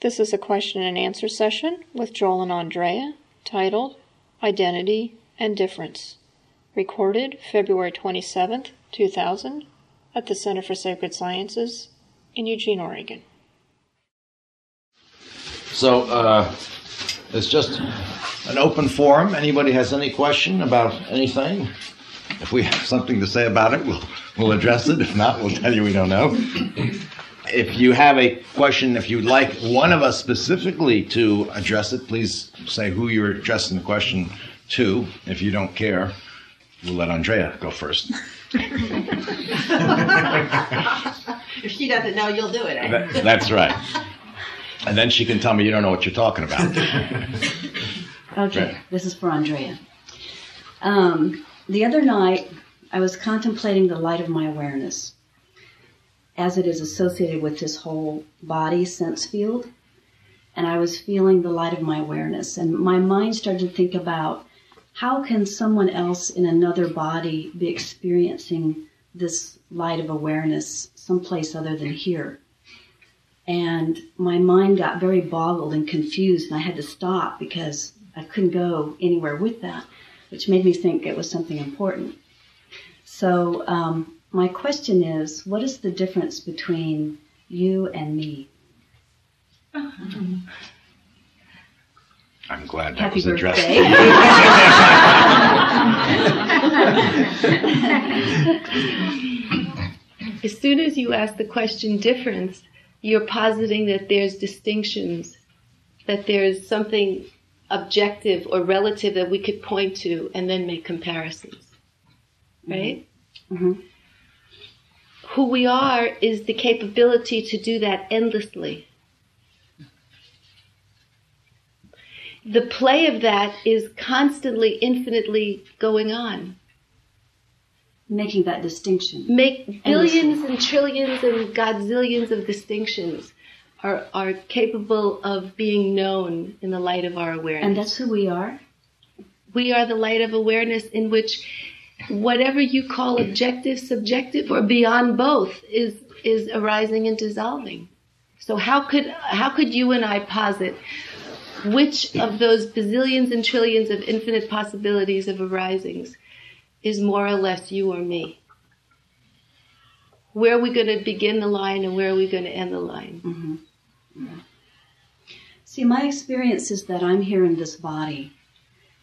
This is a question and answer session with Joel and Andrea titled Identity and Difference. Recorded February 27th, 2000, at the Center for Sacred Sciences in Eugene, Oregon. So, uh, it's just an open forum. Anybody has any question about anything? If we have something to say about it, we'll, we'll address it. If not, we'll tell you we don't know. If you have a question, if you'd like one of us specifically to address it, please say who you're addressing the question to. If you don't care, we'll let Andrea go first. if she doesn't know, you'll do it. Eh? That, that's right. And then she can tell me you don't know what you're talking about. okay, right. this is for Andrea. Um, the other night, I was contemplating the light of my awareness as it is associated with this whole body sense field. And I was feeling the light of my awareness. And my mind started to think about how can someone else in another body be experiencing this light of awareness someplace other than here? And my mind got very boggled and confused, and I had to stop because I couldn't go anywhere with that, which made me think it was something important. So, um, my question is what is the difference between you and me? I'm glad that Happy was addressed. to you. as soon as you ask the question difference, you're positing that there's distinctions, that there's something objective or relative that we could point to and then make comparisons. Right? Mm-hmm. Who we are is the capability to do that endlessly. The play of that is constantly, infinitely going on making that distinction. Make billions and trillions and godzillions of distinctions are, are capable of being known in the light of our awareness. And that's who we are? We are the light of awareness in which whatever you call objective, subjective, or beyond both is, is arising and dissolving. So how could, how could you and I posit which of those bazillions and trillions of infinite possibilities of arisings is more or less you or me. Where are we going to begin the line and where are we going to end the line? Mm-hmm. Yeah. See, my experience is that I'm here in this body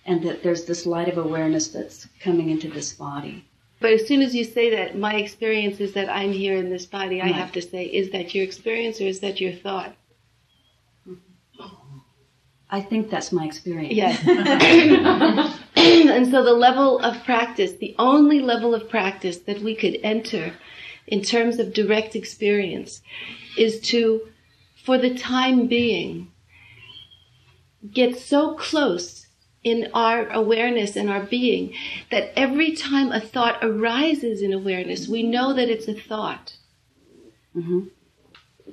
and that there's this light of awareness that's coming into this body. But as soon as you say that, my experience is that I'm here in this body, I have to say, is that your experience or is that your thought? I think that's my experience. Yes. and so the level of practice, the only level of practice that we could enter in terms of direct experience is to, for the time being, get so close in our awareness and our being that every time a thought arises in awareness, we know that it's a thought. Mm-hmm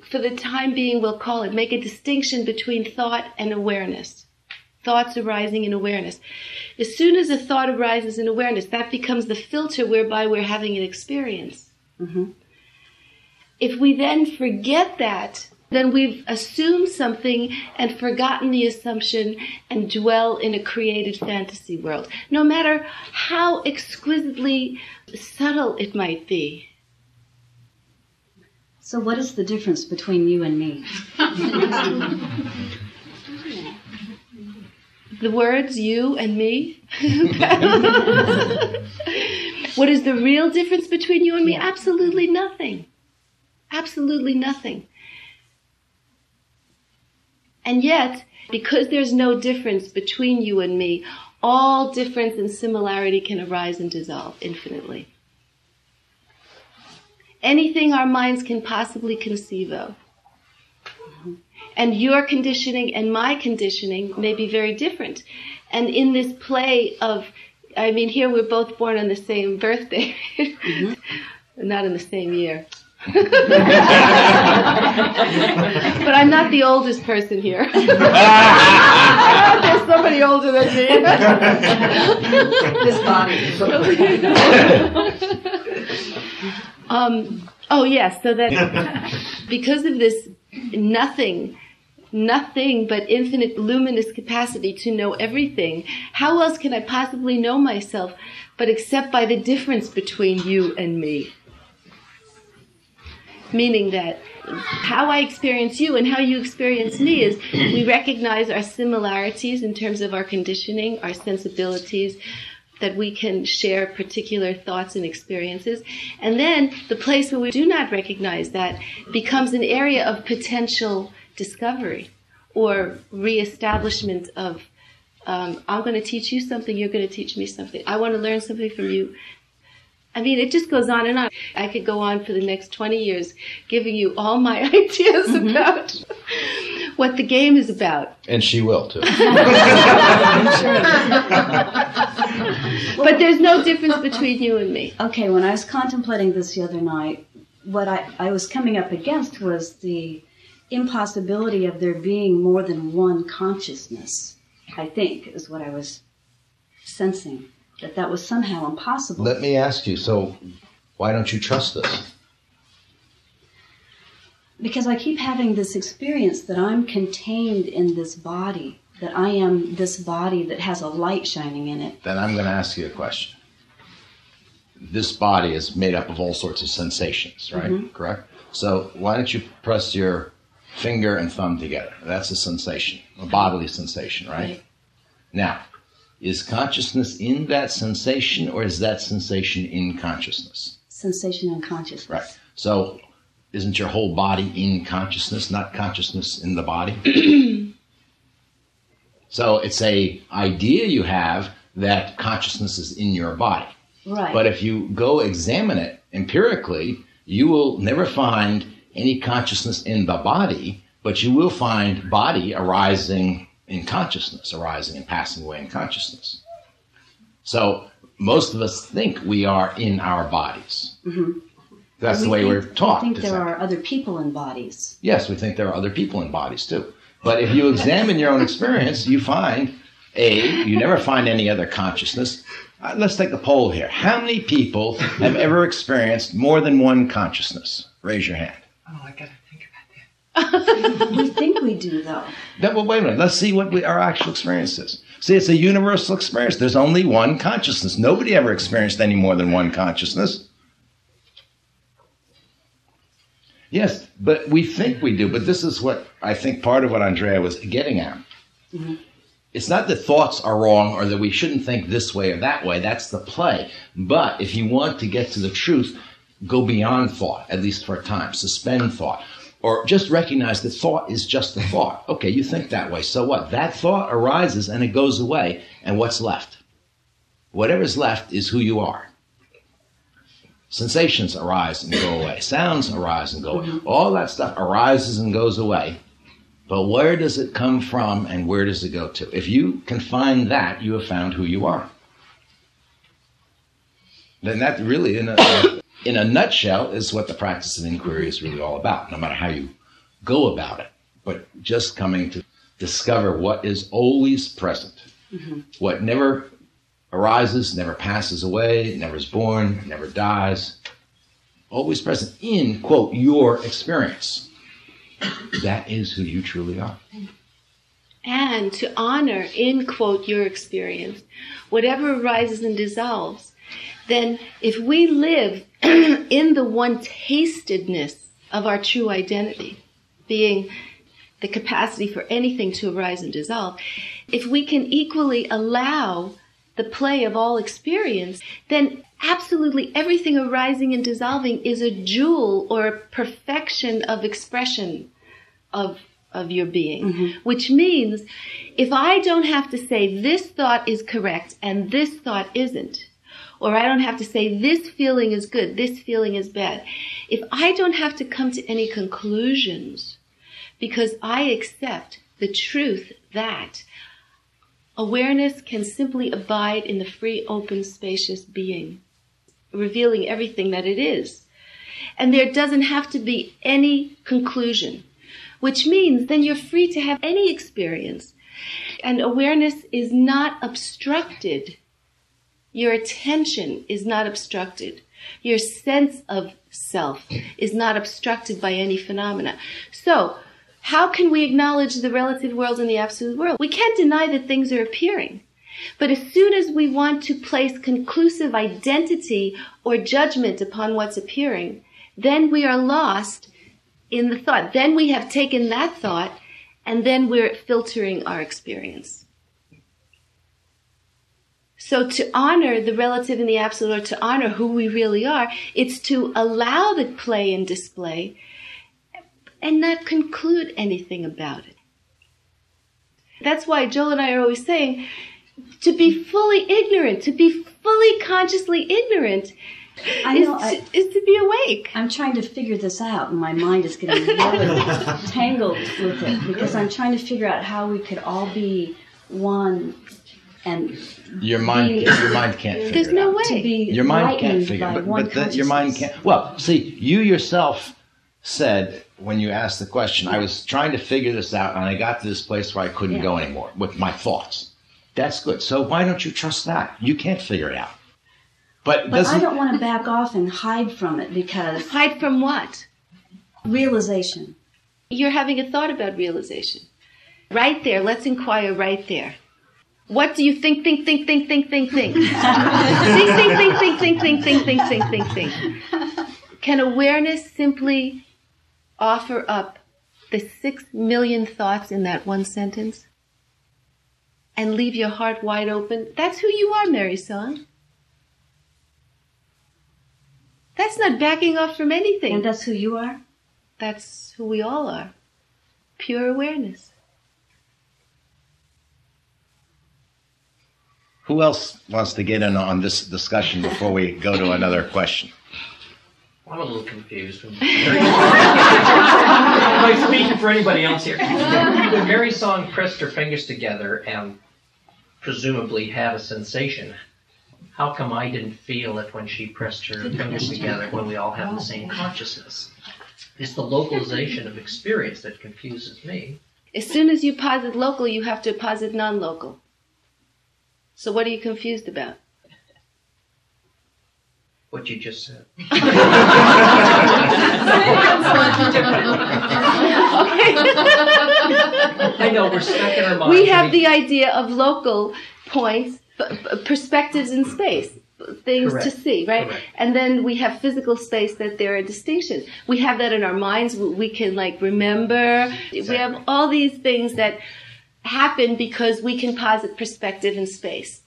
for the time being, we'll call it, make a distinction between thought and awareness. Thoughts arising in awareness. As soon as a thought arises in awareness, that becomes the filter whereby we're having an experience. Mm-hmm. If we then forget that, then we've assumed something and forgotten the assumption and dwell in a created fantasy world. No matter how exquisitely subtle it might be. So, what is the difference between you and me? the words you and me? what is the real difference between you and me? Absolutely nothing. Absolutely nothing. And yet, because there's no difference between you and me, all difference and similarity can arise and dissolve infinitely anything our minds can possibly conceive of. And your conditioning and my conditioning may be very different. And in this play of, I mean, here we're both born on the same birthday, mm-hmm. not in the same year. But I'm not the oldest person here. There's somebody older than me. this body. Um, oh yes, so that because of this nothing nothing but infinite luminous capacity to know everything, how else can I possibly know myself but except by the difference between you and me? Meaning that how I experience you and how you experience me is we recognize our similarities in terms of our conditioning, our sensibilities, that we can share particular thoughts and experiences. And then the place where we do not recognize that becomes an area of potential discovery or reestablishment of um, I'm going to teach you something, you're going to teach me something. I want to learn something from you. I mean, it just goes on and on. I could go on for the next 20 years giving you all my ideas mm-hmm. about what the game is about. And she will, too. but there's no difference between you and me. Okay, when I was contemplating this the other night, what I, I was coming up against was the impossibility of there being more than one consciousness, I think, is what I was sensing. That that was somehow impossible. Let me ask you, so why don't you trust this? Because I keep having this experience that I'm contained in this body, that I am this body that has a light shining in it. Then I'm going to ask you a question. This body is made up of all sorts of sensations, right? Mm-hmm. Correct? So why don't you press your finger and thumb together. That's a sensation, a bodily sensation, right? right? Now, is consciousness in that sensation or is that sensation in consciousness? Sensation in consciousness. Right. So, isn't your whole body in consciousness, not consciousness in the body? so, it's a idea you have that consciousness is in your body. Right. But if you go examine it empirically, you will never find any consciousness in the body, but you will find body arising in consciousness, arising and passing away in consciousness. So most of us think we are in our bodies. Mm-hmm. That's we the way think, we're taught. We think there are other people in bodies. Yes, we think there are other people in bodies too. But if you examine your own experience, you find a you never find any other consciousness. Uh, let's take a poll here. How many people have ever experienced more than one consciousness? Raise your hand. Oh, I gotta think about that. We think we do, though. That, well, wait a minute. Let's see what we, our actual experience is. See, it's a universal experience. There's only one consciousness. Nobody ever experienced any more than one consciousness. Yes, but we think we do. But this is what I think part of what Andrea was getting at. Mm-hmm. It's not that thoughts are wrong or that we shouldn't think this way or that way. That's the play. But if you want to get to the truth, go beyond thought, at least for a time, suspend thought, or just recognize that thought is just a thought. Okay, you think that way, so what? That thought arises and it goes away, and what's left? Whatever's left is who you are. Sensations arise and go away. Sounds arise and go away. All that stuff arises and goes away. But where does it come from and where does it go to? If you can find that, you have found who you are. Then that really, in a, in a nutshell, is what the practice of inquiry is really all about, no matter how you go about it. But just coming to discover what is always present, mm-hmm. what never arises, never passes away, never is born, never dies, always present in, quote, your experience. That is who you truly are. And to honor, in quote, your experience, whatever arises and dissolves, then if we live in the one tastedness of our true identity, being the capacity for anything to arise and dissolve, if we can equally allow the play of all experience, then absolutely everything arising and dissolving is a jewel or a perfection of expression of of your being, mm-hmm. which means if I don't have to say this thought is correct and this thought isn't, or I don't have to say this feeling is good, this feeling is bad. If I don't have to come to any conclusions because I accept the truth that awareness can simply abide in the free, open, spacious being, revealing everything that it is. And there doesn't have to be any conclusion, which means then you're free to have any experience. And awareness is not obstructed your attention is not obstructed. Your sense of self is not obstructed by any phenomena. So, How can we acknowledge the relative world and the absolute world? We can't deny that things are appearing. But as soon as we want to place conclusive identity or judgment upon what's appearing, then we are lost in the thought. Then we have taken that thought and then we're filtering our experience. So to honor the relative and the absolute, or to honor who we really are, it's to allow the play and display and not conclude anything about it. That's why Joel and I are always saying to be fully ignorant, to be fully consciously ignorant I is, to, I- is to be awake. I'm trying to figure this out, and my mind is getting really tangled with it because I'm trying to figure out how we could all be one and Your mind, Be- your mind can't figure it out. There's it no out. way. to be Your mind can't figure it, but, but your mind can't. Well, see, you yourself said when you asked the question, I was trying to figure this out, and I got to this place where I couldn't Yeah. go anymore with my thoughts. That's good. So why don't you trust that? You can't figure it out. But, But I don't want to back off and hide from it because Hide from what? realization. You're having a thought about realization. Right there, let's inquire right there. What do you think, think, think, think, think, think, think? think, think, think, think, think, think, think, think, think, think, think. Can awareness simply offer up the six million thoughts in that one sentence? And leave your heart wide open? That's who you are, Mary Song. That's not backing off from anything. And that's who you are? That's who we all are. Pure awareness. Who else wants to get in on this discussion before we go to another question? I'm a little confused. When Mary Am I speaking for anybody else here? When Mary Song pressed her fingers together and presumably had a sensation, how come I didn't feel it when she pressed her fingers together when we all have the same consciousness? It's the localization of experience that confuses me. As soon as you posit local, you have to posit non local. So what are you confused about? What you just said. I know we're stuck in our minds. we have the idea of local points, p- p- perspectives in space, things to see, right? Correct. And then we have physical space that there are distinctions. We have that in our minds. We we can like remember. We have all these things that happen because we can posit perspective in space,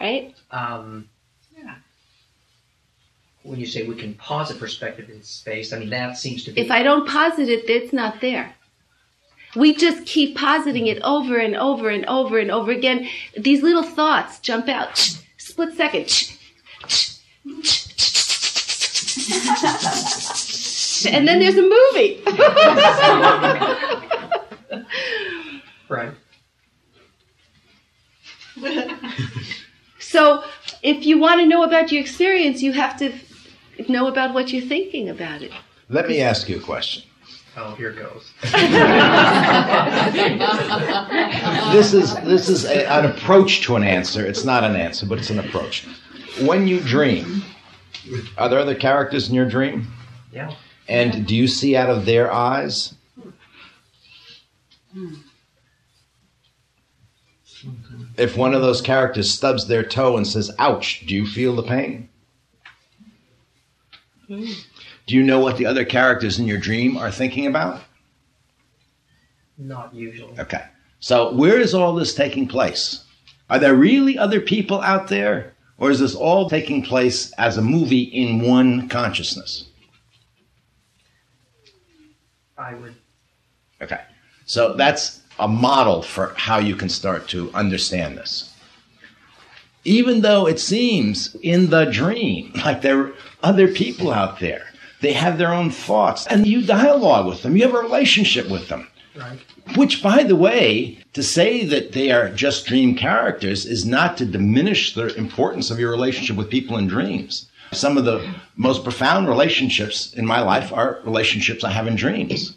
right? um, yeah. when you say we can posit perspective in space, I mean that seems to be. If I don't posit it, it's not there. We just keep positing it over and over and over and over again. These little thoughts jump out. Split second. And then there's a movie. right. So if you want to know about your experience, you have to know about what you're thinking about it. Let me ask you a question. Oh, here goes. This is this is a, an approach to an answer. It's not an answer, but it's an approach. When you dream, are there other characters in your dream? Yeah. And do you see out of their eyes? Hmm. If one of those characters stubs their toe and says, ouch, do you feel the pain? Do you know what the other characters in your dream are thinking about? Not usually. Okay. So where is all this taking place? Are there really other people out there? Or is this all taking place as a movie in one consciousness? I would. Okay. So that's a model for how you can start to understand this. Even though it seems in the dream like there are other people out there, they have their own thoughts, and you dialogue with them, you have a relationship with them. Right. Which, by the way, to say that they are just dream characters is not to diminish the importance of your relationship with people in dreams. Some of the most profound relationships in my life are relationships I have in dreams.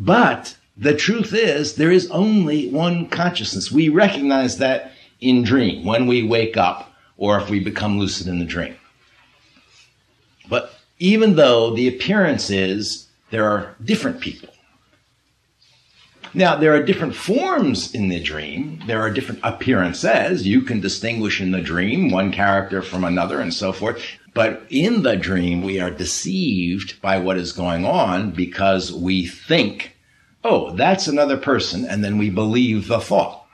But the truth is, there is only one consciousness. We recognize that in dream, when we wake up, or if we become lucid in the dream. But even though the appearance is there are different people. Now, there are different forms in the dream. There are different appearances. You can distinguish in the dream one character from another and so forth. But in the dream, we are deceived by what is going on because we think, oh, that's another person, and then we believe the thought.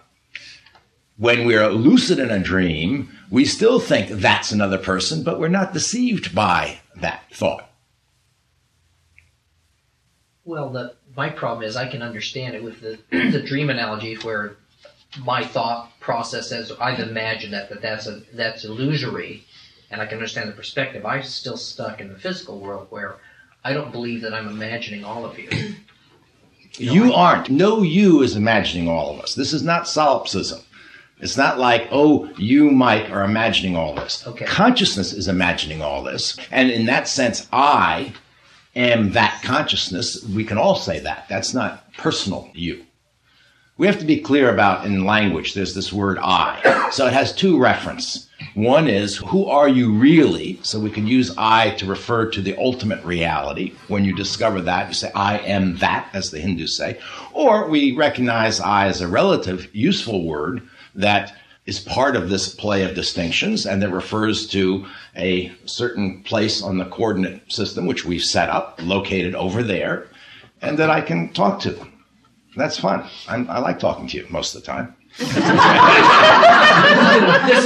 When we're lucid in a dream, we still think that's another person, but we're not deceived by that thought. Well, the, my problem is I can understand it with the, the dream analogy where my thought process says I've imagined that, that that's, a, that's illusory, and I can understand the perspective. I'm still stuck in the physical world where I don't believe that I'm imagining all of you. You, you aren't. No you is imagining all of us. This is not solipsism. It's not like, oh, you, Mike, are imagining all this. Okay. Consciousness is imagining all this. And in that sense, I am that consciousness. We can all say that. That's not personal you. We have to be clear about in language, there's this word I. So it has two reference. One is, who are you really? So we can use I to refer to the ultimate reality. When you discover that, you say, I am that, as the Hindus say. Or we recognize I as a relative, useful word that is part of this play of distinctions and that refers to a certain place on the coordinate system, which we've set up, located over there, and that I can talk to. That's fun. I'm, i like talking to you most of the time. this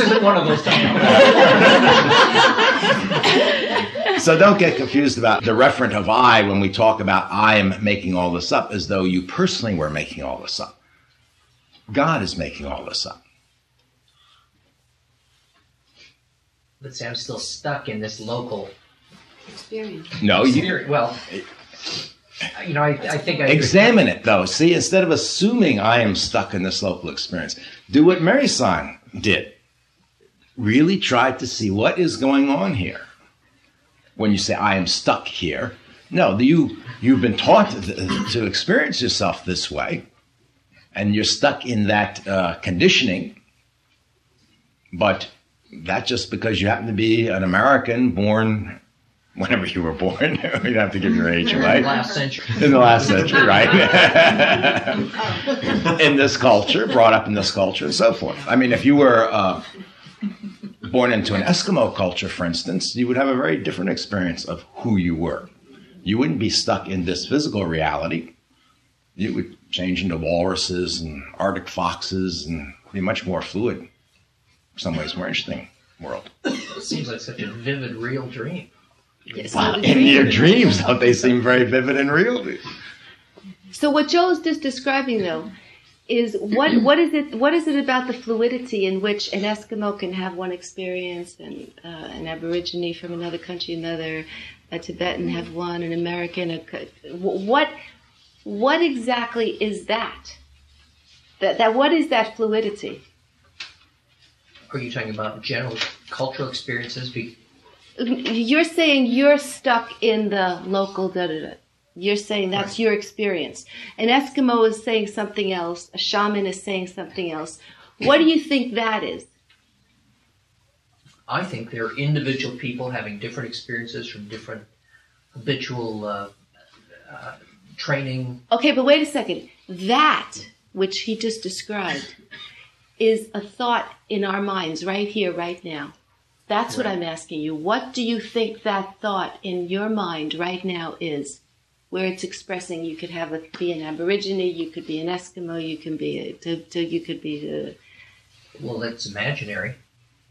isn't one of those times. so don't get confused about the referent of I when we talk about I am making all this up as though you personally were making all this up. God is making all this up. Let's say I'm still stuck in this local experience. No, you. Well, you know, I, I think I examine it though. See, instead of assuming I am stuck in this local experience, do what Mary San did. Really try to see what is going on here. When you say I am stuck here, no, you you've been taught to, experience yourself this way, and you're stuck in that uh, conditioning. But that just because you happen to be an American born whenever you were born. you don't have to give your age away. In the last century. In the last century, right? in this culture, brought up in this culture, and so forth. I mean, if you were uh, born into an Eskimo culture, for instance, you would have a very different experience of who you were. You wouldn't be stuck in this physical reality. You would change into walruses and Arctic foxes and be much more fluid some ways more interesting world. It seems like such a vivid, real dream. Yes, wow, in your dreams, don't they seem very vivid and real? So what Joe Joel's just describing, though, is what what is it what is it about the fluidity in which an Eskimo can have one experience and uh, an Aborigine from another country another, a Tibetan have one, an American a, what what exactly is that? That that what is that fluidity? Are you talking about general cultural experiences? You're saying you're stuck in the local da da da. You're saying that's right. your experience. An Eskimo is saying something else. A shaman is saying something else. What do you think that is? I think they're individual people having different experiences from different habitual uh, uh, training. Okay, but wait a second. That, which he just described, is a thought in our minds right here, right now. That's right. what I'm asking you. What do you think that thought in your mind right now is? Where it's expressing, you could have a, be an Aborigine, you could be an Eskimo, you can be a, to, to, you could be a, Well, it's imaginary,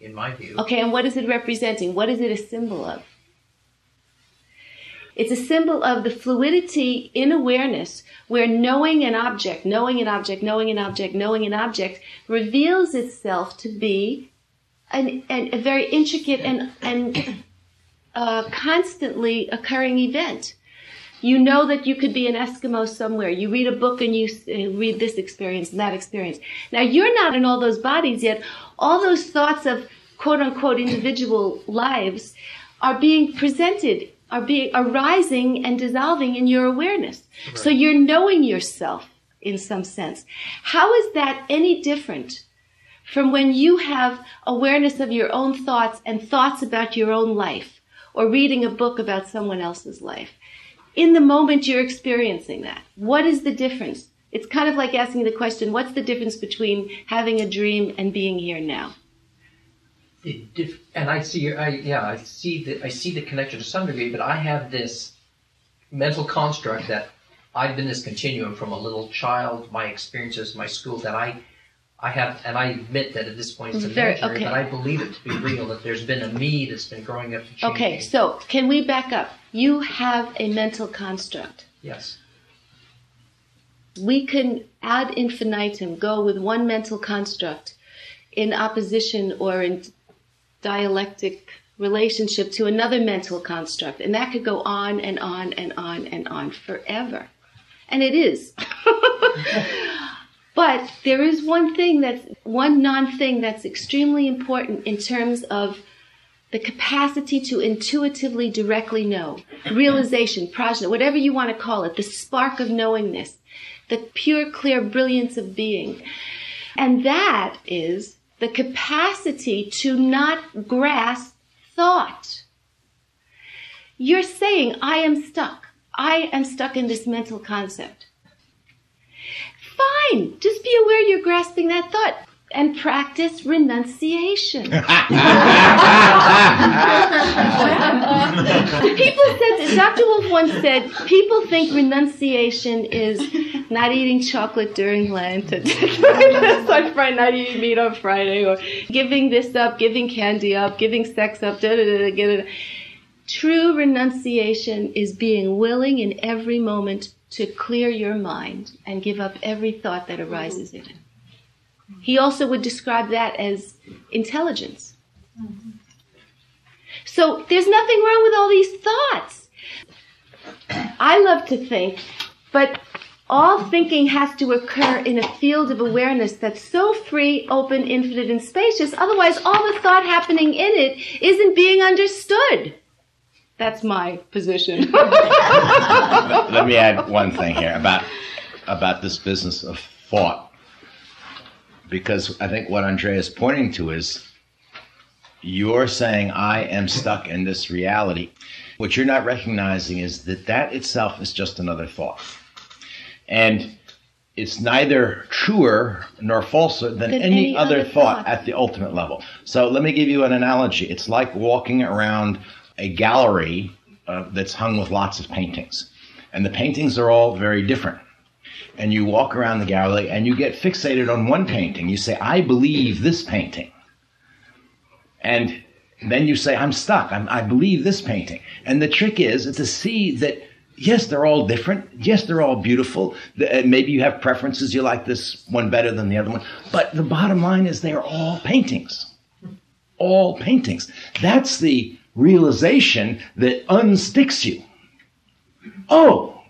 in my view. Okay, and what is it representing? What is it a symbol of? It's a symbol of the fluidity in awareness where knowing an object, knowing an object, knowing an object, knowing an object reveals itself to be an, an, a very intricate and, and uh, constantly occurring event. You know that you could be an Eskimo somewhere. You read a book and you uh, read this experience and that experience. Now you're not in all those bodies yet. All those thoughts of quote unquote individual lives are being presented are being arising and dissolving in your awareness. Right. So you're knowing yourself in some sense. How is that any different from when you have awareness of your own thoughts and thoughts about your own life or reading a book about someone else's life? in the moment you're experiencing that. What is the difference? It's kind of like asking the question, what's the difference between having a dream and being here now? Diff- and I see, I yeah, I see the I see the connection to some degree, but I have this mental construct that I've been this continuum from a little child, my experiences, my school that I I have, and I admit that at this point it's Very- imaginary, okay. but I believe it to be real. That there's been a me that's been growing up. And changing. Okay, so can we back up? You have a mental construct. yes, We can ad infinitum go with one mental construct in opposition or in dialectic relationship to another mental construct. And that could go on and on and on and on forever. And it is. but there is one thing that's, one non thing that's extremely important in terms of the capacity to intuitively directly know, realization, prajna, whatever you want to call it, the spark of knowingness, the pure, clear brilliance of being. And that is the capacity to not grasp thought. You're saying, I am stuck. I am stuck in this mental concept. Fine. Just be aware you're grasping that thought and practice renunciation. People said, Dr. Wolf once said, people think renunciation is not eating chocolate during Lent, on Friday, not eating meat on Friday, or giving this up, giving candy up, giving sex up, da da da da. True renunciation is being willing in every moment to clear your mind and give up every thought that arises in it. He also would describe that as intelligence. So there's nothing wrong with all these thoughts. I love to think, but all thinking has to occur in a field of awareness that's so free, open, infinite, and spacious. Otherwise, all the thought happening in it isn't being understood. That's my position. Let me add one thing here about about this business of thought, because I think what Andrea is pointing to is you're saying I am stuck in this reality. What you're not recognizing is that that itself is just another thought, and it's neither truer nor falser than, Than any, any other, other thought thought. at the ultimate level. So let me give you an analogy. It's like walking around a gallery uh, that's hung with lots of paintings, and the paintings are all very different. And you walk around the gallery and you get fixated on one painting. You say, I believe this painting. And then you say, I'm stuck. I'm, I believe this painting. And the trick is to see that, yes, they're all different. Yes, they're all beautiful. Uh, Maybe you have preferences. You like this one better than the other one. But the bottom line is they're all paintings. All paintings. That's the realization that unsticks you. Oh,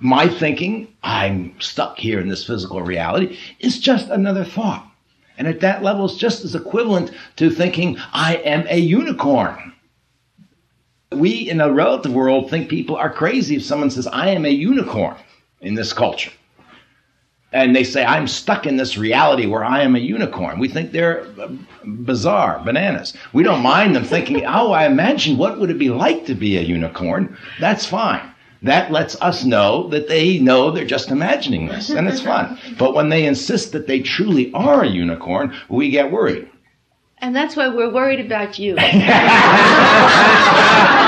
my thinking, I'm stuck here in this physical reality, is just another thought. And at that level, it's just as equivalent to thinking, I am a unicorn. We in a relative world think people are crazy if someone says, I am a unicorn in this culture. And they say, I'm stuck in this reality where I am a unicorn. We think they're uh, bizarre, bananas. We don't mind them thinking, oh, I imagine what would it be like to be a unicorn? That's fine. That lets us know that they know they're just imagining this, and it's fun. But when they insist that they truly are a unicorn, we get worried. and that's why we're worried about you.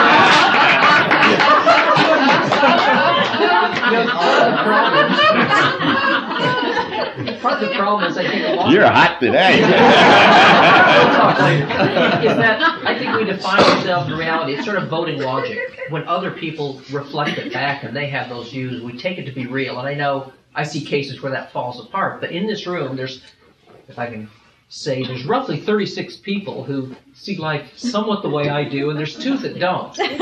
part of the problem is I think a lot You're hot today. is that I think we define ourselves in reality. It's sort of voting logic. When other people reflect it back and they have those views, we take it to be real. And I know I see cases where that falls apart. But in this room, there's, if I can say, there's roughly 36 people who see life somewhat the way I do, and there's two that don't. So, you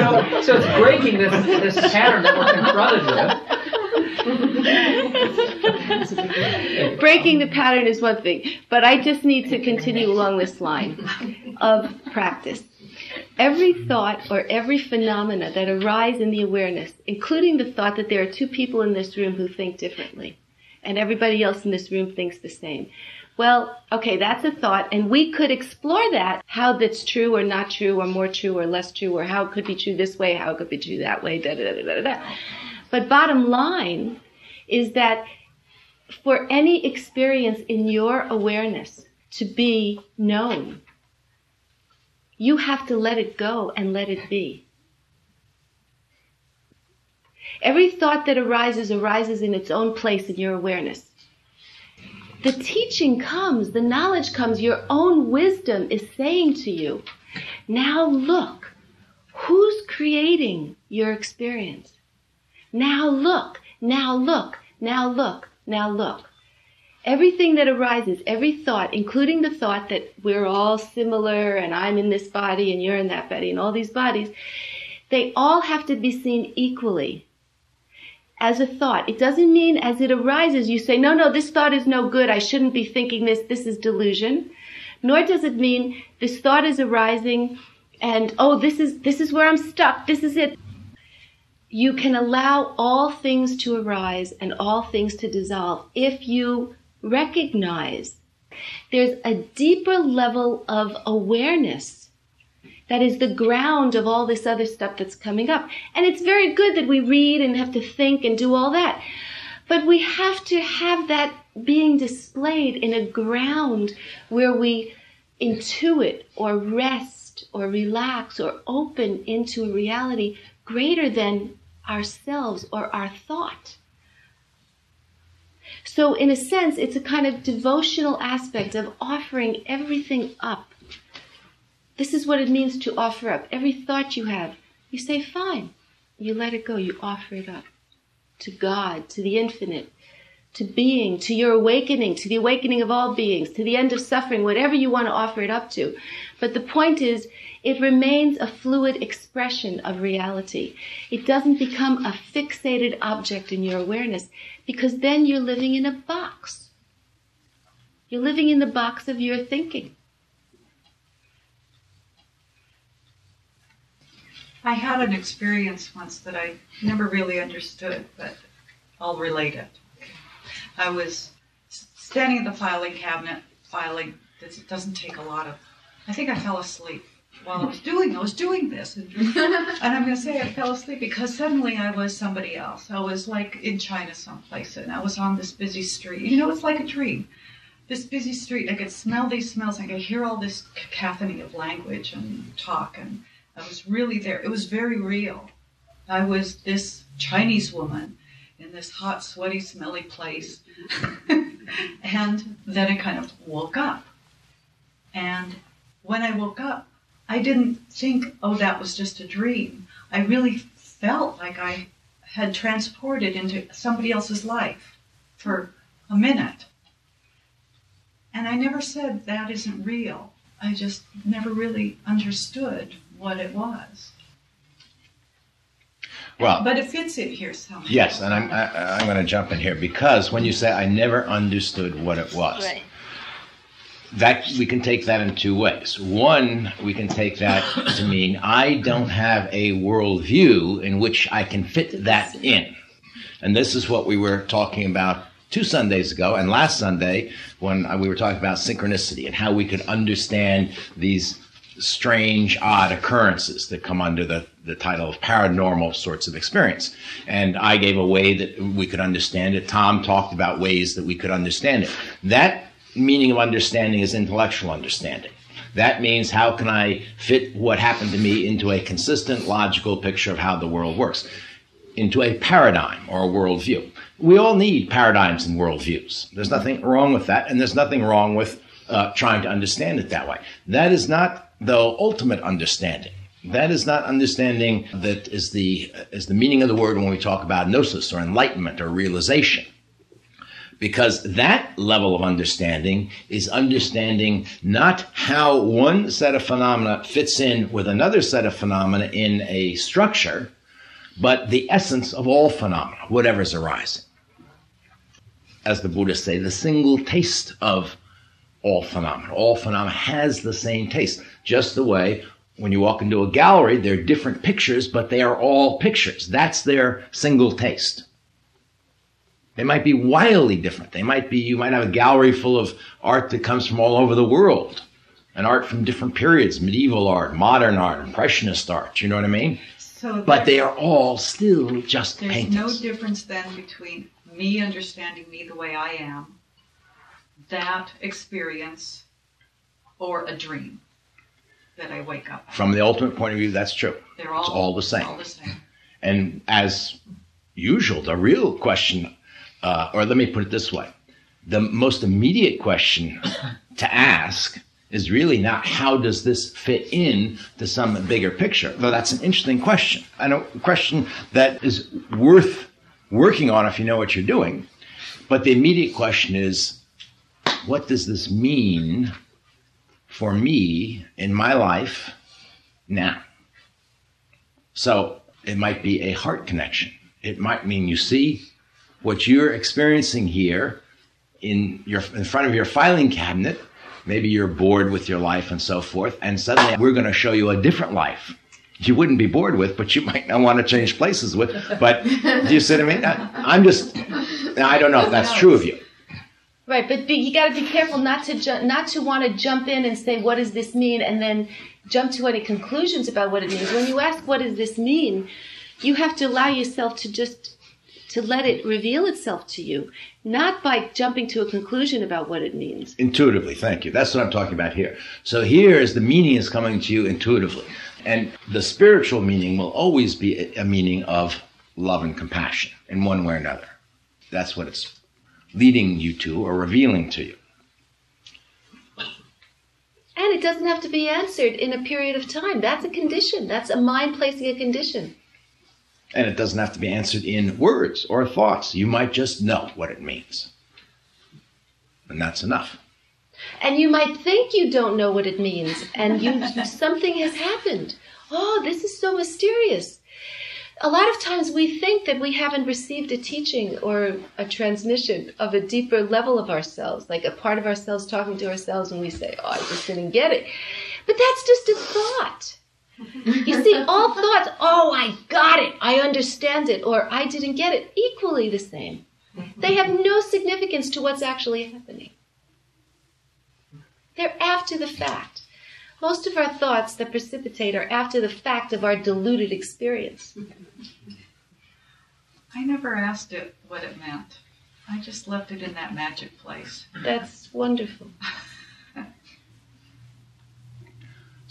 know, so it's breaking this, this pattern that we're confronted with. Breaking the pattern is one thing, but I just need to continue along this line of practice. Every thought or every phenomena that arise in the awareness, including the thought that there are two people in this room who think differently, and everybody else in this room thinks the same. Well, okay, that's a thought, and we could explore that, how that's true or not true, or more true or less true, or how it could be true this way, how it could be true that way, da da da da da. But bottom line is that for any experience in your awareness to be known, you have to let it go and let it be. Every thought that arises arises in its own place in your awareness the teaching comes, the knowledge comes, your own wisdom is saying to you, now look, who's creating your experience? Now look, now look, now look, now look. Everything that arises, every thought, including the thought that we're all similar and I'm in this body and you're in that body and all these bodies, they all have to be seen equally as a thought. It doesn't mean as it arises you say, no, no, this thought is no good. I shouldn't be thinking this. This is delusion. Nor does it mean this thought is arising and, oh, this is, this is where I'm stuck. This is it. You can allow all things to arise and all things to dissolve if you recognize there's a deeper level of awareness that is the ground of all this other stuff that's coming up. And it's very good that we read and have to think and do all that. But we have to have that being displayed in a ground where we intuit or rest or relax or open into a reality greater than ourselves or our thought. So, in a sense, it's a kind of devotional aspect of offering everything up this is what it means to offer up. Every thought you have, you say, fine. You let it go. You offer it up to God, to the infinite, to being, to your awakening, to the awakening of all beings, to the end of suffering, whatever you want to offer it up to. But the point is, it remains a fluid expression of reality. It doesn't become a fixated object in your awareness because then you're living in a box. You're living in the box of your thinking. I had an experience once that I never really understood, but I'll relate it. I was standing at the filing cabinet filing. It doesn't take a lot of. I think I fell asleep while I was doing. I was doing this, and, and I'm going to say I fell asleep because suddenly I was somebody else. I was like in China someplace, and I was on this busy street. You know, it's like a dream. This busy street. I could smell these smells. I could hear all this cacophony of language and talk and I was really there. It was very real. I was this Chinese woman in this hot, sweaty, smelly place. and then I kind of woke up. And when I woke up, I didn't think, oh, that was just a dream. I really felt like I had transported into somebody else's life for a minute. And I never said that isn't real. I just never really understood what it was. Well, but it fits in here somehow. Yes, and I'm I, am i am going to jump in here because when you say I never understood what it was, right. That we can take that in two ways. One, we can take that to mean I don't have a worldview in which I can fit that in, and this is what we were talking about two Sundays ago and last Sunday when we were talking about synchronicity and how we could understand these strange, odd occurrences that come under the, the title of paranormal sorts of experience. And I gave a way that we could understand it. Tom talked about ways that we could understand it. That meaning of understanding is intellectual understanding. That means how can I fit what happened to me into a consistent, logical picture of how the world works, into a paradigm or a worldview. We all need paradigms and worldviews. There's nothing wrong with that, and there's nothing wrong with uh, trying to understand it that way. That is not the ultimate understanding. That is not understanding that is the is the meaning of the word when we talk about gnosis or enlightenment or realization. Because that level of understanding is understanding not how one set of phenomena fits in with another set of phenomena in a structure, but the essence of all phenomena, whatever is arising. As the Buddhists say, the single taste of all phenomena. All phenomena has the same taste. Just the way when you walk into a gallery, there are different pictures, but they are all pictures. That's their single taste. They might be wildly different. They might be, you might have a gallery full of art that comes from all over the world. And art from different periods, medieval art, modern art, impressionist art, you know what I mean? So But they are all still just There's paintings. no difference then between me understanding me the way I am, that experience, or a dream that I wake up. From the ultimate point of view, that's true. They're all It's all the same. All the same. And as usual, the real question, uh, or let me put it this way the most immediate question to ask is really not how does this fit in to some bigger picture, though that's an interesting question. And a question that is worth working on if you know what you're doing. But the immediate question is what does this mean for me in my life now? So it might be a heart connection. It might mean you see what you're experiencing here in your in front of your filing cabinet. Maybe you're bored with your life and so forth, and suddenly we're going to show you a different life. You wouldn't be bored with, but you might not want to change places with. But do you see what I mean? I, I'm just. I don't know if that's true of you. Right, but you got to be careful not to ju- not to want to jump in and say what does this mean, and then jump to any conclusions about what it means. When you ask what does this mean, you have to allow yourself to just to let it reveal itself to you, not by jumping to a conclusion about what it means. Intuitively, thank you. That's what I'm talking about here. So here is the meaning is coming to you intuitively. And the spiritual meaning will always be a, a meaning of love and compassion in one way or another. That's what it's leading you to or revealing to you. And it doesn't have to be answered in a period of time. That's a condition. That's a mind placing a condition. And it doesn't have to be answered in words or thoughts. You might just know what it means. And that's enough. And you might think you don't know what it means, and you something has happened. Oh, this is so mysterious. A lot of times we think that we haven't received a teaching or a transmission of a deeper level of ourselves, like a part of ourselves talking to ourselves, and we say, "Oh, I just didn't get it." But that's just a thought. You see, all thoughts, "Oh, I got it. I understand it," or "I didn't get it," equally the same. They have no significance to what's actually happening. They're after the fact. Most of our thoughts that precipitate are after the fact of our diluted experience. I never asked it what it meant. I just left it in that magic place. That's wonderful.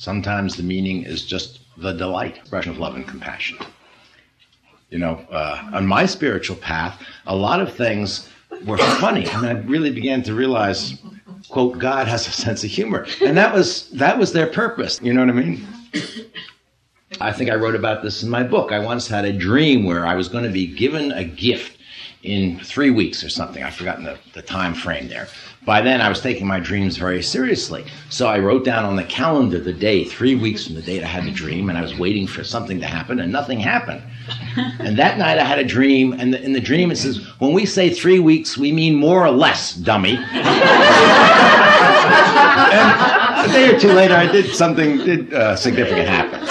Sometimes the meaning is just the delight, expression of love and compassion. You know, uh, on my spiritual path, a lot of things were funny, and I really began to realize, quote, God has a sense of humor, and that was that was their purpose. You know what I mean? I think I wrote about this in my book. I once had a dream where I was going to be given a gift in three weeks or something. I've forgotten the, the time frame there. By then, I was taking my dreams very seriously. So I wrote down on the calendar the day, three weeks from the date I had the dream, and I was waiting for something to happen, and nothing happened. and that night I had a dream, and the, in the dream it says, When we say three weeks, we mean more or less, dummy. and a day or two later, I did something did, uh, significant happen.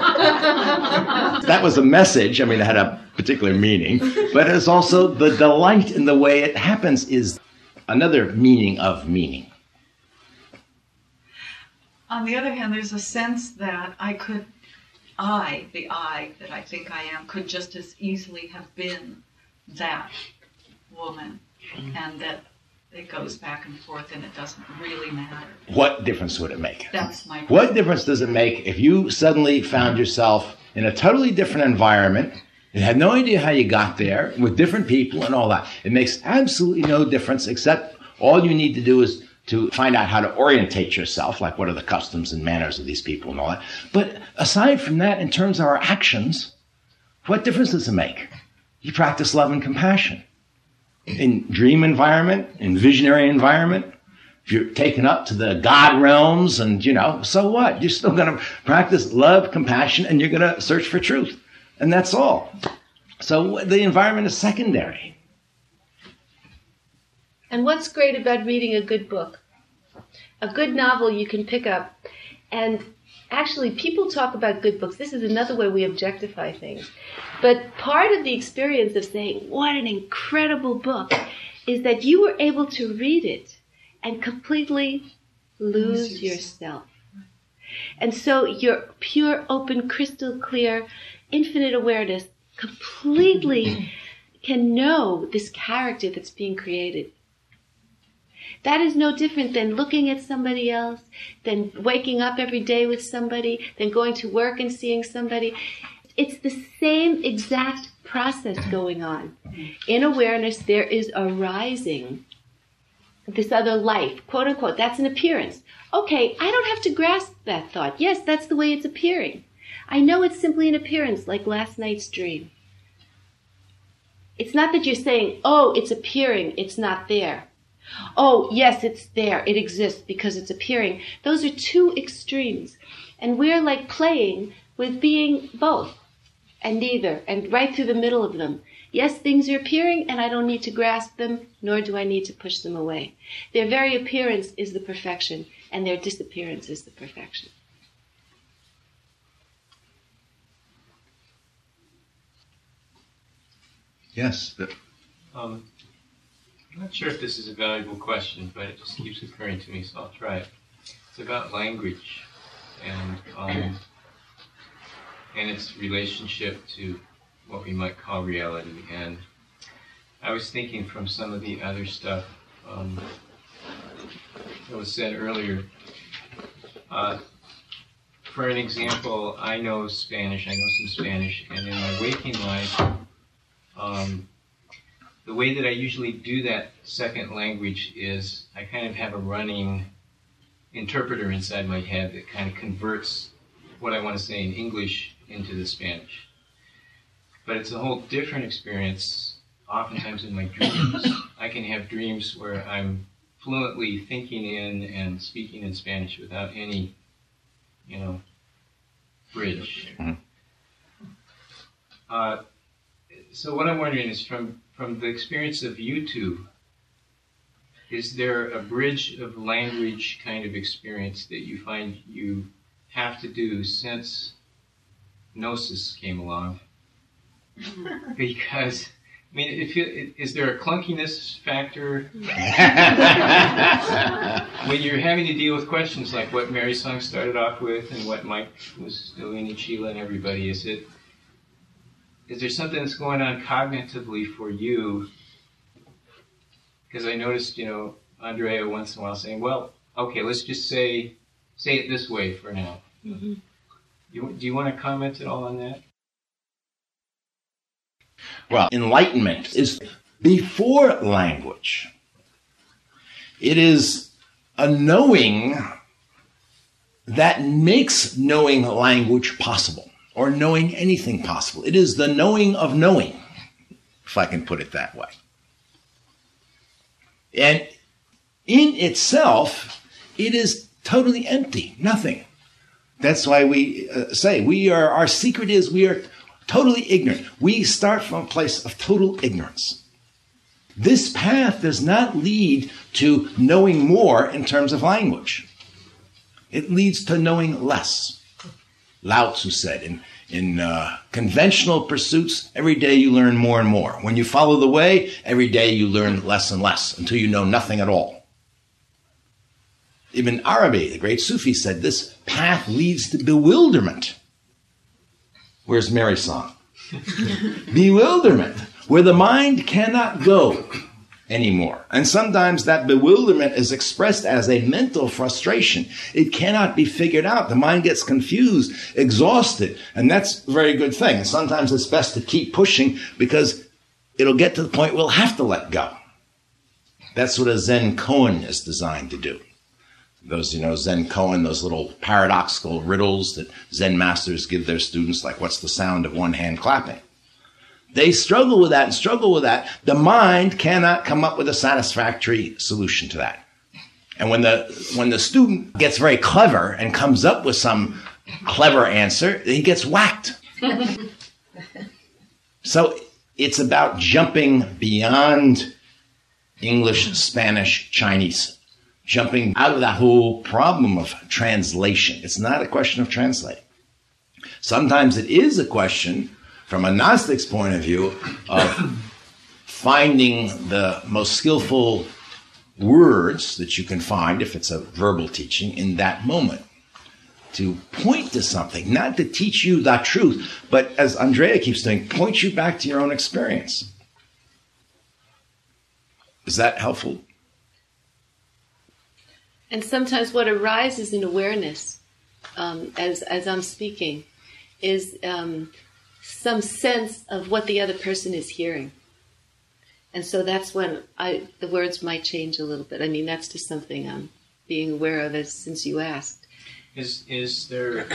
that was a message. I mean, it had a particular meaning, but it's also the delight in the way it happens is another meaning of meaning. On the other hand, there's a sense that I could, I, the I that I think I am, could just as easily have been that woman, and that it goes back and forth and it doesn't really matter. What difference would it make? That's my What difference does it make if you suddenly found yourself in a totally different environment and had no idea how you got there with different people and all that? It makes absolutely no difference except all you need to do is to find out how to orientate yourself, like what are the customs and manners of these people and all that. But aside from that, in terms of our actions, what difference does it make? You practice love and compassion. In dream environment, in visionary environment, if you're taken up to the God realms and, you know, so what? You're still going to practice love, compassion, and you're going to search for truth. And that's all. So the environment is secondary. And what's great about reading a good book? A good novel you can pick up and actually, people talk about good books. This is another way we objectify things. But part of the experience of saying, what an incredible book, is that you were able to read it and completely lose yourself. And so your pure, open, crystal clear, infinite awareness completely can know this character that's being created. That is no different than looking at somebody else, than waking up every day with somebody, than going to work and seeing somebody. It's the same exact process going on. In awareness, there is arising this other life, quote unquote. That's an appearance. Okay, I don't have to grasp that thought. Yes, that's the way it's appearing. I know it's simply an appearance, like last night's dream. It's not that you're saying, oh, it's appearing, it's not there. Oh, yes, it's there, it exists because it's appearing. Those are two extremes. And we're like playing with being both and neither, and right through the middle of them. Yes, things are appearing, and I don't need to grasp them, nor do I need to push them away. Their very appearance is the perfection, and their disappearance is the perfection. Yes. Um, I'm not sure if this is a valuable question, but it just keeps occurring to me, so I'll try it. It's about language and um, and its relationship to what we might call reality. And I was thinking from some of the other stuff um, that was said earlier. Uh, for an example, I know Spanish. I know some Spanish, and in my waking life, um, the way that I usually do that second language is I kind of have a running interpreter inside my head that kind of converts what I want to say in English into the Spanish. But it's a whole different experience, oftentimes in my dreams. I can have dreams where I'm fluently thinking in and speaking in Spanish without any, you know, bridge. Mm-hmm. Uh, so what I'm wondering is from from the experience of you two, is there a bridge of language kind of experience that you find you have to do since gnosis came along? because I mean, if you, is there a clunkiness factor when you're having to deal with questions like what Mary Song started off with and what Mike was doing and Sheila and everybody? Is it is there something that's going on cognitively for you? Because I noticed, you know, Andrea once in a while saying, "Well, okay, let's just say say it this way for now." Mm-hmm. You, do you want to comment at all on that? Well, enlightenment is before language. It is a knowing that makes knowing language possible or knowing anything possible. It is the knowing of knowing, if I can put it that way. And in itself, it is totally empty, nothing. That's why we uh, say we are, our secret is we are totally ignorant. We start from a place of total ignorance. This path does not lead to knowing more in terms of language. It leads to knowing less. Lao Tzu said, in, in uh, conventional pursuits, every day you learn more and more. When you follow the way, every day you learn less and less until you know nothing at all. Ibn Arabi, the great Sufi, said this path leads to bewilderment. Where's Mary's song? bewilderment, where the mind cannot go anymore. And sometimes that bewilderment is expressed as a mental frustration. It cannot be figured out. The mind gets confused, exhausted, and that's a very good thing. And sometimes it's best to keep pushing because it'll get to the point we'll have to let go. That's what a Zen koan is designed to do. Those, you know, Zen koan, those little paradoxical riddles that Zen masters give their students, like what's the sound of one hand clapping? They struggle with that and struggle with that. The mind cannot come up with a satisfactory solution to that. And when the, when the student gets very clever and comes up with some clever answer, he gets whacked. so it's about jumping beyond English, Spanish, Chinese, jumping out of that whole problem of translation. It's not a question of translating. Sometimes it is a question, from a Gnostic's point of view, of finding the most skillful words that you can find, if it's a verbal teaching, in that moment. To point to something, not to teach you the truth, but as Andrea keeps saying, point you back to your own experience. Is that helpful? And sometimes what arises in awareness, um, as as I'm speaking, is um, some sense of what the other person is hearing. And so that's when I the words might change a little bit. I mean, that's just something I'm being aware of as since you asked. Is is there?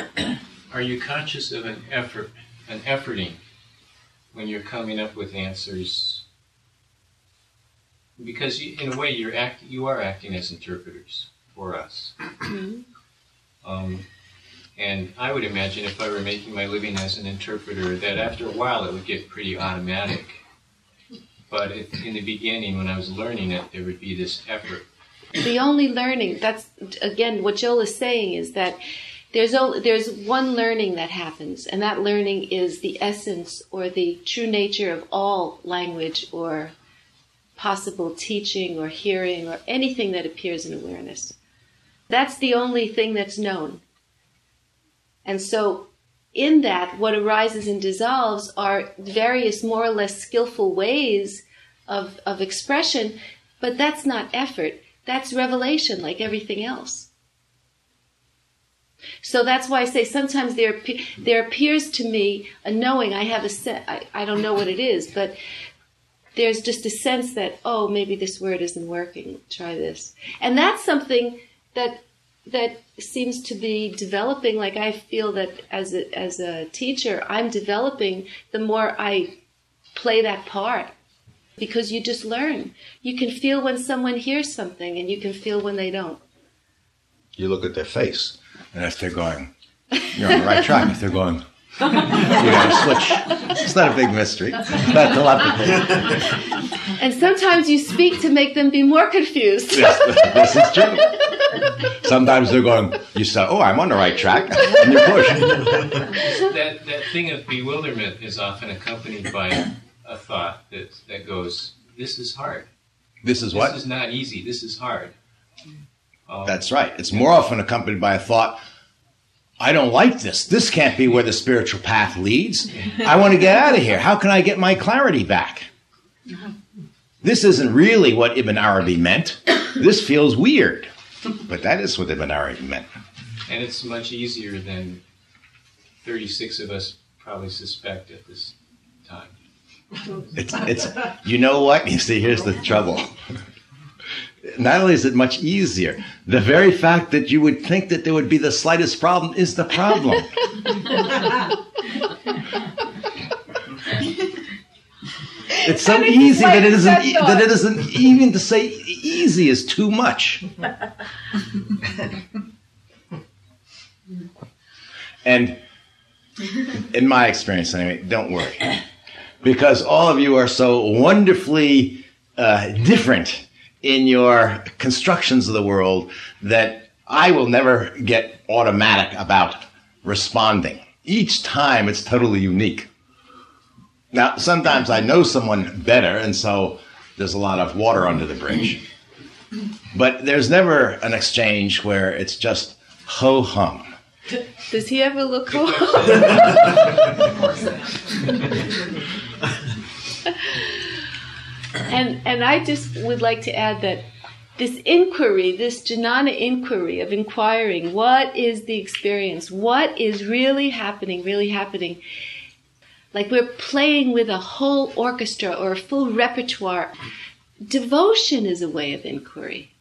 Are you conscious of an effort, an efforting, when you're coming up with answers? Because you, in a way, you're act, you are acting as interpreters for us. Mm-hmm. Um, and I would imagine if I were making my living as an interpreter, that after a while it would get pretty automatic. But if, in the beginning, when I was learning it, there would be this effort. The only learning that's again what Joel is saying is that there's only, there's one learning that happens, and that learning is the essence or the true nature of all language or possible teaching or hearing or anything that appears in awareness. That's the only thing that's known. And so, in that, what arises and dissolves are various more or less skillful ways of, of expression, but that's not effort. That's revelation, like everything else. So that's why I say sometimes there there appears to me a knowing. I have a set. I, I don't know what it is, but there's just a sense that oh maybe this word isn't working. Try this, and that's something that that seems to be developing. Like I feel that as a, as a teacher, I'm developing the more I play that part because you just learn. You can feel when someone hears something, and you can feel when they don't. You look at their face, and if they're going, you're on the right track. If they're going, you got to switch. It's not a big mystery. It's not telepathy. And sometimes you speak to make them be more confused. Yes, this is true. Sometimes they're going, you say, oh, I'm on the right track, and you push. that that thing of bewilderment is often accompanied by a thought that that goes, "This is hard. This is what? This is not easy. This is hard." Um, That's right. It's more often accompanied by a thought, I don't like this. This can't be where the spiritual path leads. I want to get out of here. How can I get my clarity back? This isn't really what Ibn Arabi meant. This feels weird. But that is what Ibn Arabi meant. and it's much easier than thirty-six of us probably suspect at this time. It's, it's, you know what? You see, here's the trouble. Not only is it much easier, the very fact that you would think that there would be the slightest problem is the problem. It's so easy that it isn't e- that it isn't even to say easy is too much. and in my experience, anyway, don't worry, because all of you are so wonderfully uh, different in your constructions of the world that I will never get automatic about responding. Each time, it's totally unique. Now, sometimes I know someone better, and so there's a lot of water under the bridge. But there's never an exchange where it's just ho hum. Does he ever look cool? and and I just would like to add that this inquiry, this Jnana inquiry of inquiring, what is the experience? What is really happening, really happening? Like we're playing with a whole orchestra or a full repertoire. Devotion is a way of inquiry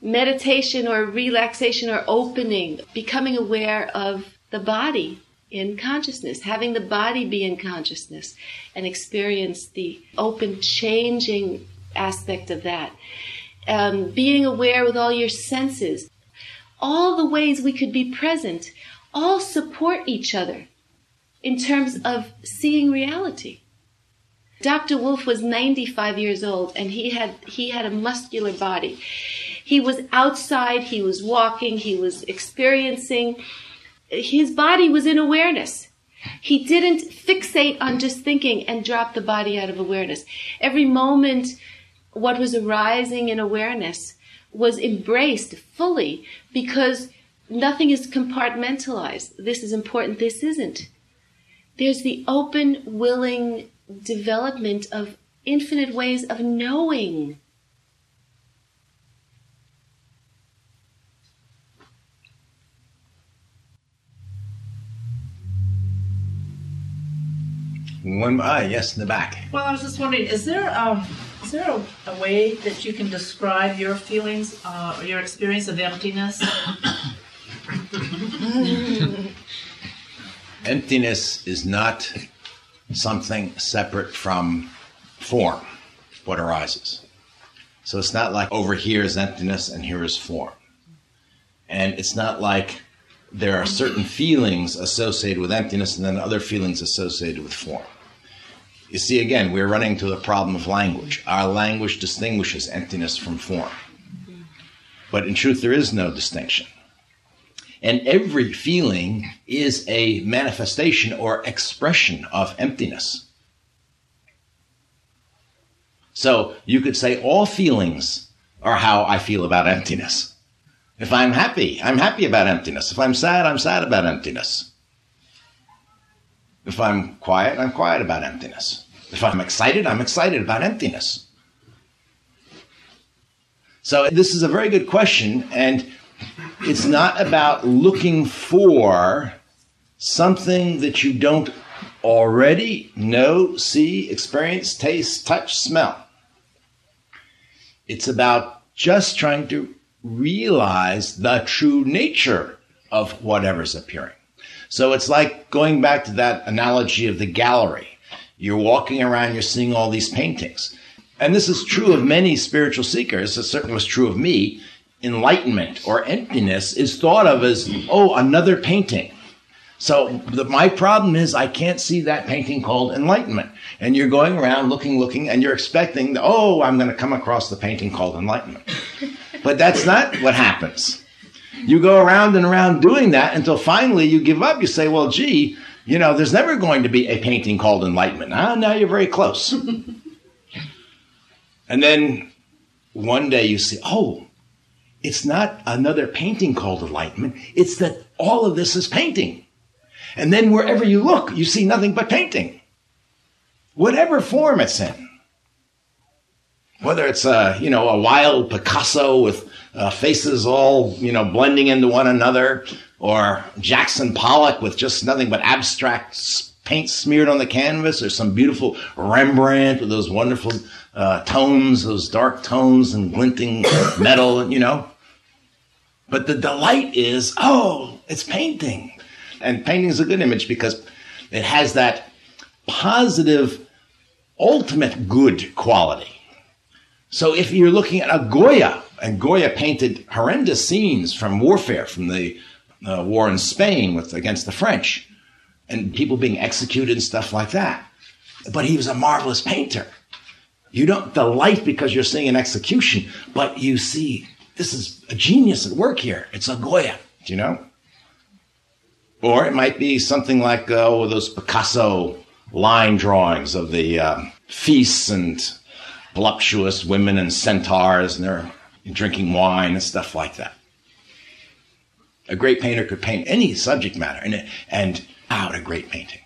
meditation or relaxation or opening, becoming aware of the body in consciousness, having the body be in consciousness and experience the open, changing aspect of that. Um, being aware with all your senses, all the ways we could be present, all support each other in terms of seeing reality. Dr. Wolf was 95 years old and he had he had a muscular body. He was outside, he was walking, he was experiencing. His body was in awareness. He didn't fixate on just thinking and drop the body out of awareness. Every moment, what was arising in awareness was embraced fully because nothing is compartmentalized. This is important, this isn't. There's the open, willing development of infinite ways of knowing. One, ah, yes, in the back. Well, I was just wondering, is there um, is there a, a way that you can describe your feelings uh, or your experience of emptiness? Emptiness is not something separate from form, what arises. So it's not like over here is emptiness and here is form. And it's not like there are certain feelings associated with emptiness and then other feelings associated with form. You see, again, we're running to the problem of language. Our language distinguishes emptiness from form. But in truth, there is no distinction. And every feeling is a manifestation or expression of emptiness. So you could say all feelings are how I feel about emptiness. If I'm happy, I'm happy about emptiness. If I'm sad, I'm sad about emptiness. If I'm quiet, I'm quiet about emptiness. If I'm excited, I'm excited about emptiness. So this is a very good question, and it's not about looking for something that you don't already know, see, experience, taste, touch, smell. It's about just trying to realize the true nature of whatever's appearing. So it's like going back to that analogy of the gallery. You're walking around, you're seeing all these paintings. And this is true of many spiritual seekers. It certainly was true of me. Enlightenment or emptiness is thought of as, oh, another painting. So the, my problem is I can't see that painting called enlightenment. And you're going around looking, looking, and you're expecting, oh, I'm going to come across the painting called enlightenment. But that's not what happens. You go around and around doing that until finally you give up. You say, well, gee, you know, there's never going to be a painting called enlightenment. Ah, now you're very close. and then one day you see, oh, it's not another painting called enlightenment. It's that all of this is painting. And then wherever you look, you see nothing but painting. Whatever form it's in. Whether it's a, you know, a wild Picasso with uh, faces all, you know, blending into one another, or Jackson Pollock with just nothing but abstract paint smeared on the canvas, or some beautiful Rembrandt with those wonderful uh, tones, those dark tones and glinting metal, you know. But the delight is, oh, it's painting. And painting is a good image because it has that positive, ultimate good quality. So if you're looking at a Goya, and Goya painted horrendous scenes from warfare, from the uh, war in Spain with against the French, and people being executed and stuff like that. But he was a marvelous painter. You don't delight because you're seeing an execution, but you see this is a genius at work here. It's a Goya, do you know? Or it might be something like oh, those Picasso line drawings of the um, feasts and voluptuous women and centaurs, and they're drinking wine and stuff like that. A great painter could paint any subject matter and, and out a great painting.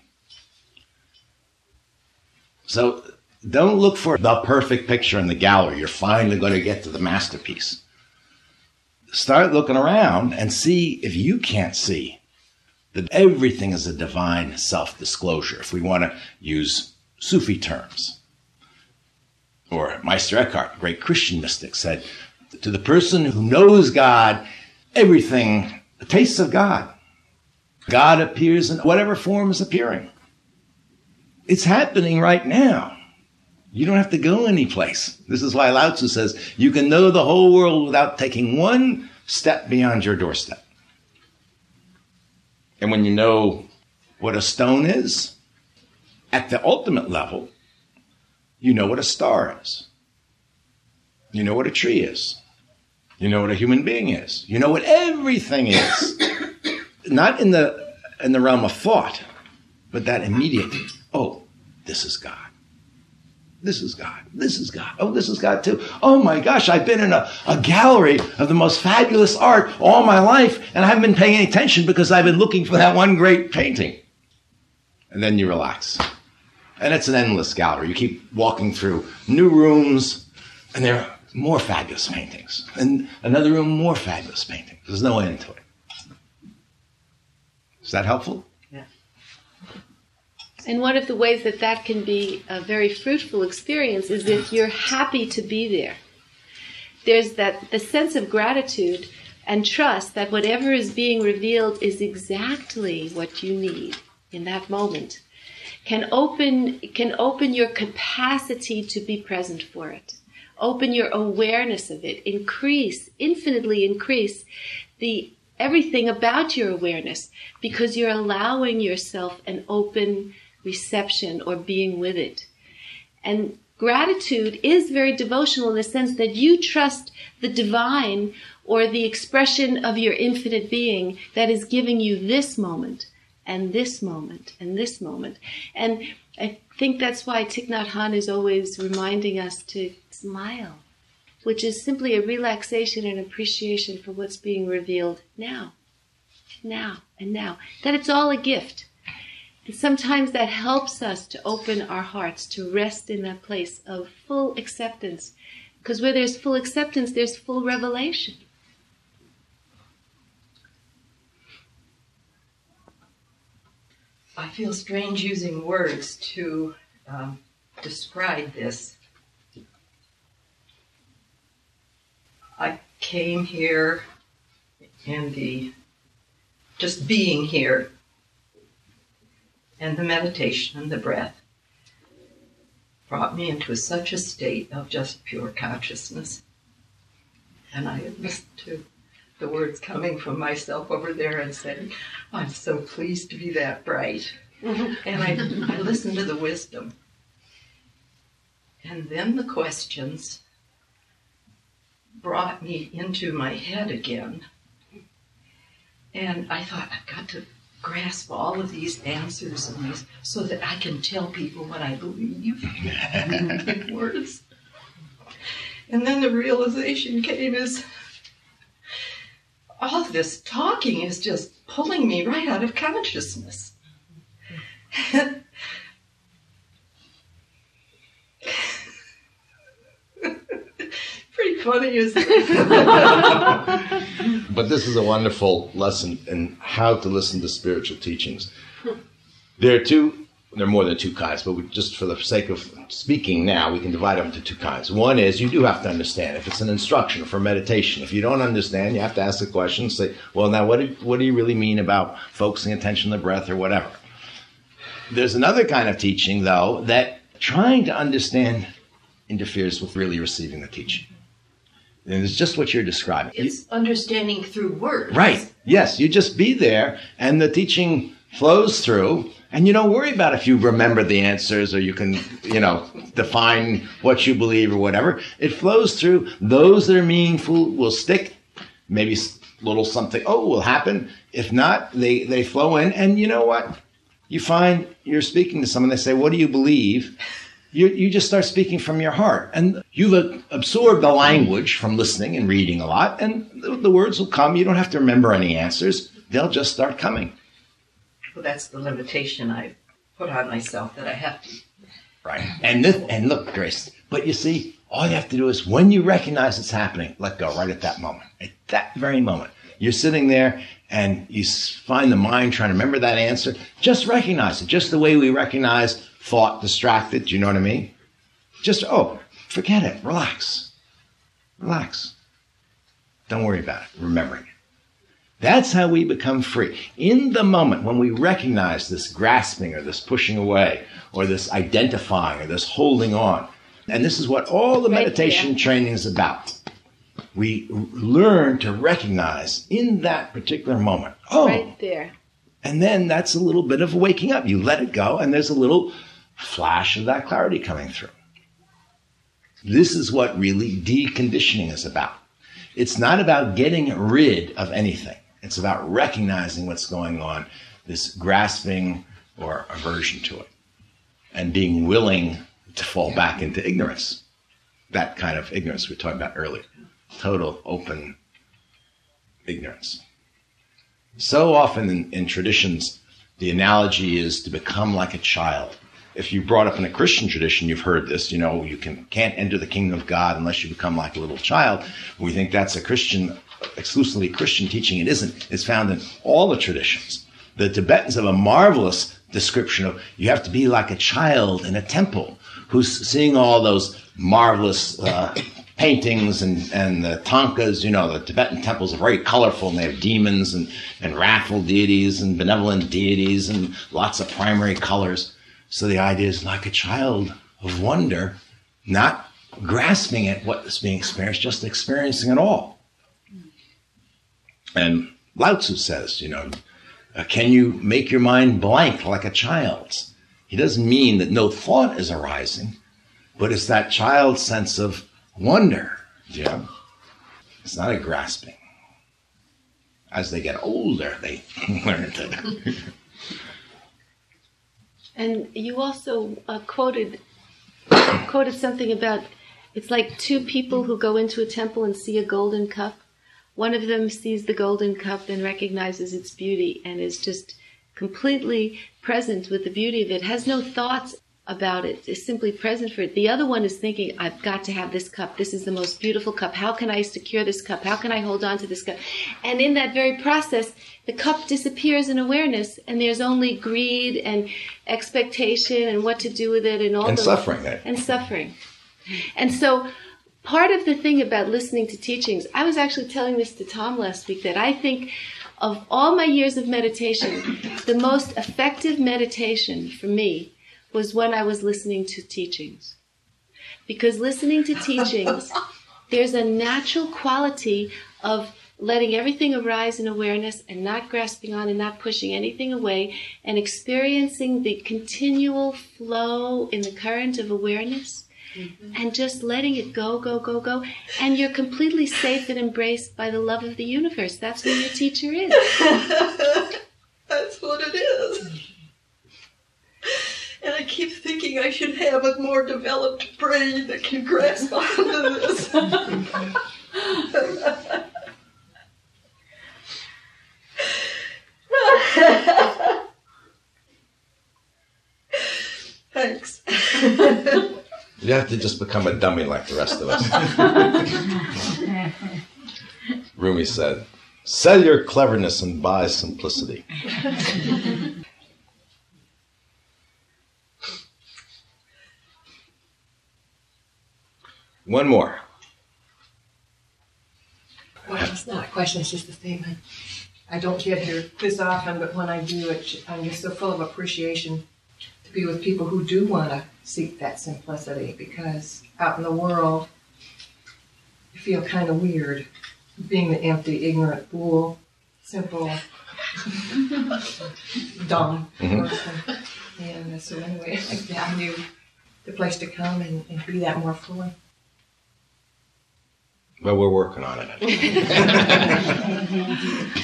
So don't look for the perfect picture in the gallery. You're finally going to get to the masterpiece. Start looking around and see if you can't see that everything is a divine self disclosure, if we want to use Sufi terms. Or Meister Eckhart, great Christian mystic, said, To the person who knows God, everything the tastes of God. God appears in whatever form is appearing. It's happening right now. You don't have to go anyplace. This is why Lao Tzu says you can know the whole world without taking one step beyond your doorstep. And when you know what a stone is, at the ultimate level, you know what a star is. You know what a tree is. You know what a human being is. You know what everything is. Not in the in the realm of thought, but that immediate, oh, this is God. This is God. This is God. Oh, this is God too. Oh my gosh, I've been in a, a gallery of the most fabulous art all my life, and I haven't been paying any attention because I've been looking for that one great painting. And then you relax. And it's an endless gallery. You keep walking through new rooms, and there are more fabulous paintings. And another room, more fabulous paintings. There's no end to it. Is that helpful? Yeah. And one of the ways that that can be a very fruitful experience is if you're happy to be there. There's that the sense of gratitude and trust that whatever is being revealed is exactly what you need in that moment. Can open can open your capacity to be present for it. Open your awareness of it. Increase, infinitely increase the everything about your awareness because you're allowing yourself an open reception or being with it. And gratitude is very devotional in the sense that you trust the divine or the expression of your infinite being that is giving you this moment and this moment and this moment. And I think that's why Thich Nhat Hanh is always reminding us to smile, which is simply a relaxation and appreciation for what's being revealed now, now, and now. That it's all a gift. And sometimes that helps us to open our hearts, to rest in that place of full acceptance. Because where there's full acceptance, there's full revelation. I feel strange using words to um, describe this. I came here in the just being here and the meditation and the breath brought me into such a state of just pure consciousness. And I listened to the words coming from myself over there and saying, I'm so pleased to be that bright. Mm-hmm. and I, I listened to the wisdom. And then the questions brought me into my head again. And I thought, I've got to grasp all of these answers and these so that I can tell people what I believe in words. And then the realization came is all this talking is just pulling me right out of consciousness. Pretty funny, isn't it? but this is a wonderful lesson in how to listen to spiritual teachings. There are two, there are more than two kinds, but we, just for the sake of speaking now, we can divide them into two kinds. One is you do have to understand. If it's an instruction for meditation, if you don't understand, you have to ask the question, say, well, now what do, what do you really mean about focusing attention on the breath or whatever? There's another kind of teaching, though, that trying to understand interferes with really receiving the teaching. And it's just what you're describing. It's understanding through words. Right. Yes. You just be there and the teaching flows through and you don't worry about if you remember the answers or you can, you know, define what you believe or whatever. It flows through. Those that are meaningful will stick. Maybe little something, oh, will happen. If not, they, they flow in. And you know what? You find you're speaking to someone, they say, what do you believe? you, you just start speaking from your heart. And you've absorbed the language from listening and reading a lot, and the, the words will come. You don't have to remember any answers, they'll just start coming. Well, that's the limitation I put on myself that I have to. Right. And, this, and look, Grace, but you see, all you have to do is when you recognize it's happening, let go right at that moment. At that very moment. You're sitting there and you find the mind trying to remember that answer. Just recognize it, just the way we recognize thought distracted. Do you know what I mean? Just, oh, forget it. Relax. Relax. Don't worry about it. Remembering it. That's how we become free. In the moment when we recognize this grasping or this pushing away or this identifying or this holding on, and this is what all the right meditation training is about. We learn to recognize in that particular moment. Oh, right there. And then that's a little bit of waking up. You let it go, and there's a little flash of that clarity coming through. This is what really deconditioning is about. it's not about getting rid of anything. It's about recognizing what's going on, this grasping or aversion to it, and being willing to fall back into ignorance. That kind of ignorance we talked about earlier. Total open ignorance. So often in, in traditions, the analogy is to become like a child. If you brought up in a Christian tradition, you've heard this, you know, you can, can't enter the kingdom of God unless you become like a little child. We think that's a Christian, exclusively Christian teaching. It isn't. It's found in all the traditions. The Tibetans have a marvelous description of you have to be like a child in a temple who's seeing all those marvelous uh, paintings and, and the tankas, you know, the Tibetan temples are very colorful and they have demons and, and wrathful deities and benevolent deities and lots of primary colors. So the idea is like a child of wonder, not grasping at what is being experienced, just experiencing it all. And Lao Tzu says, you know, uh, can you make your mind blank like a child's? He doesn't mean that no thought is arising, but it's that child's sense of wonder. Yeah. It's not a grasping. As they get older, they learn to. And you also uh, quoted quoted something about it's like two people who go into a temple and see a golden cup. One of them sees the golden cup and recognizes its beauty and is just completely present with the beauty of it, has no thoughts about it, is simply present for it. The other one is thinking, I've got to have this cup. This is the most beautiful cup. How can I secure this cup? How can I hold on to this cup? And in that very process, the cup disappears in awareness and there's only greed and expectation and what to do with it and all and those- suffering. eh? and suffering. And so part of the thing about listening to teachings, I was actually telling this to Tom last week that I think of all my years of meditation, the most effective meditation for me was when I was listening to teachings. Because listening to teachings, there's a natural quality of letting everything arise in awareness and not grasping on and not pushing anything away and experiencing the continual flow in the current of awareness Mm-hmm. and just letting it go, go, go, go. And you're completely safe and embraced by the love of the universe. That's who your teacher is. That's what it is. And I keep thinking I should have a more developed brain that can grasp onto this. You have to just become a dummy like the rest of us. Rumi said, Sell your cleverness and buy simplicity. One more. Well, it's not a question, it's just a statement. I don't get here this often, but when I do, it, I'm just so full of appreciation to be with people who do want to seek that simplicity because out in the world, you feel kind of weird being the empty, ignorant fool, simple, dumb Mhm. person. And so, anyway, I value the place to come and, and be that more fully. Well, we're working on it.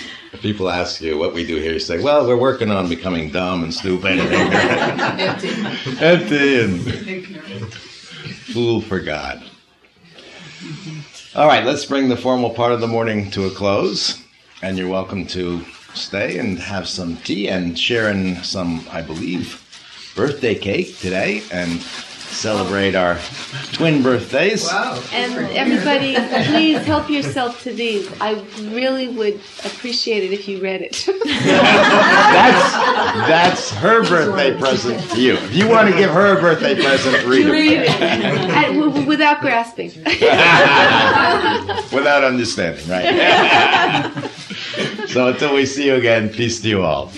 if people ask you what we do here, you say, well, we're working on becoming dumb and stupid and Empty. empty and fool for God. All right, let's bring the formal part of the morning to a close. And you're welcome to stay and have some tea and share in some, I believe, birthday cake today and celebrate our twin birthdays. And everybody, please help yourself to these. I really would appreciate it if you read it. That's that's her birthday present to you. If you want to give her a birthday present, read Read it. it. W- w- without grasping. Without understanding, right? so until we see you again, peace to you all.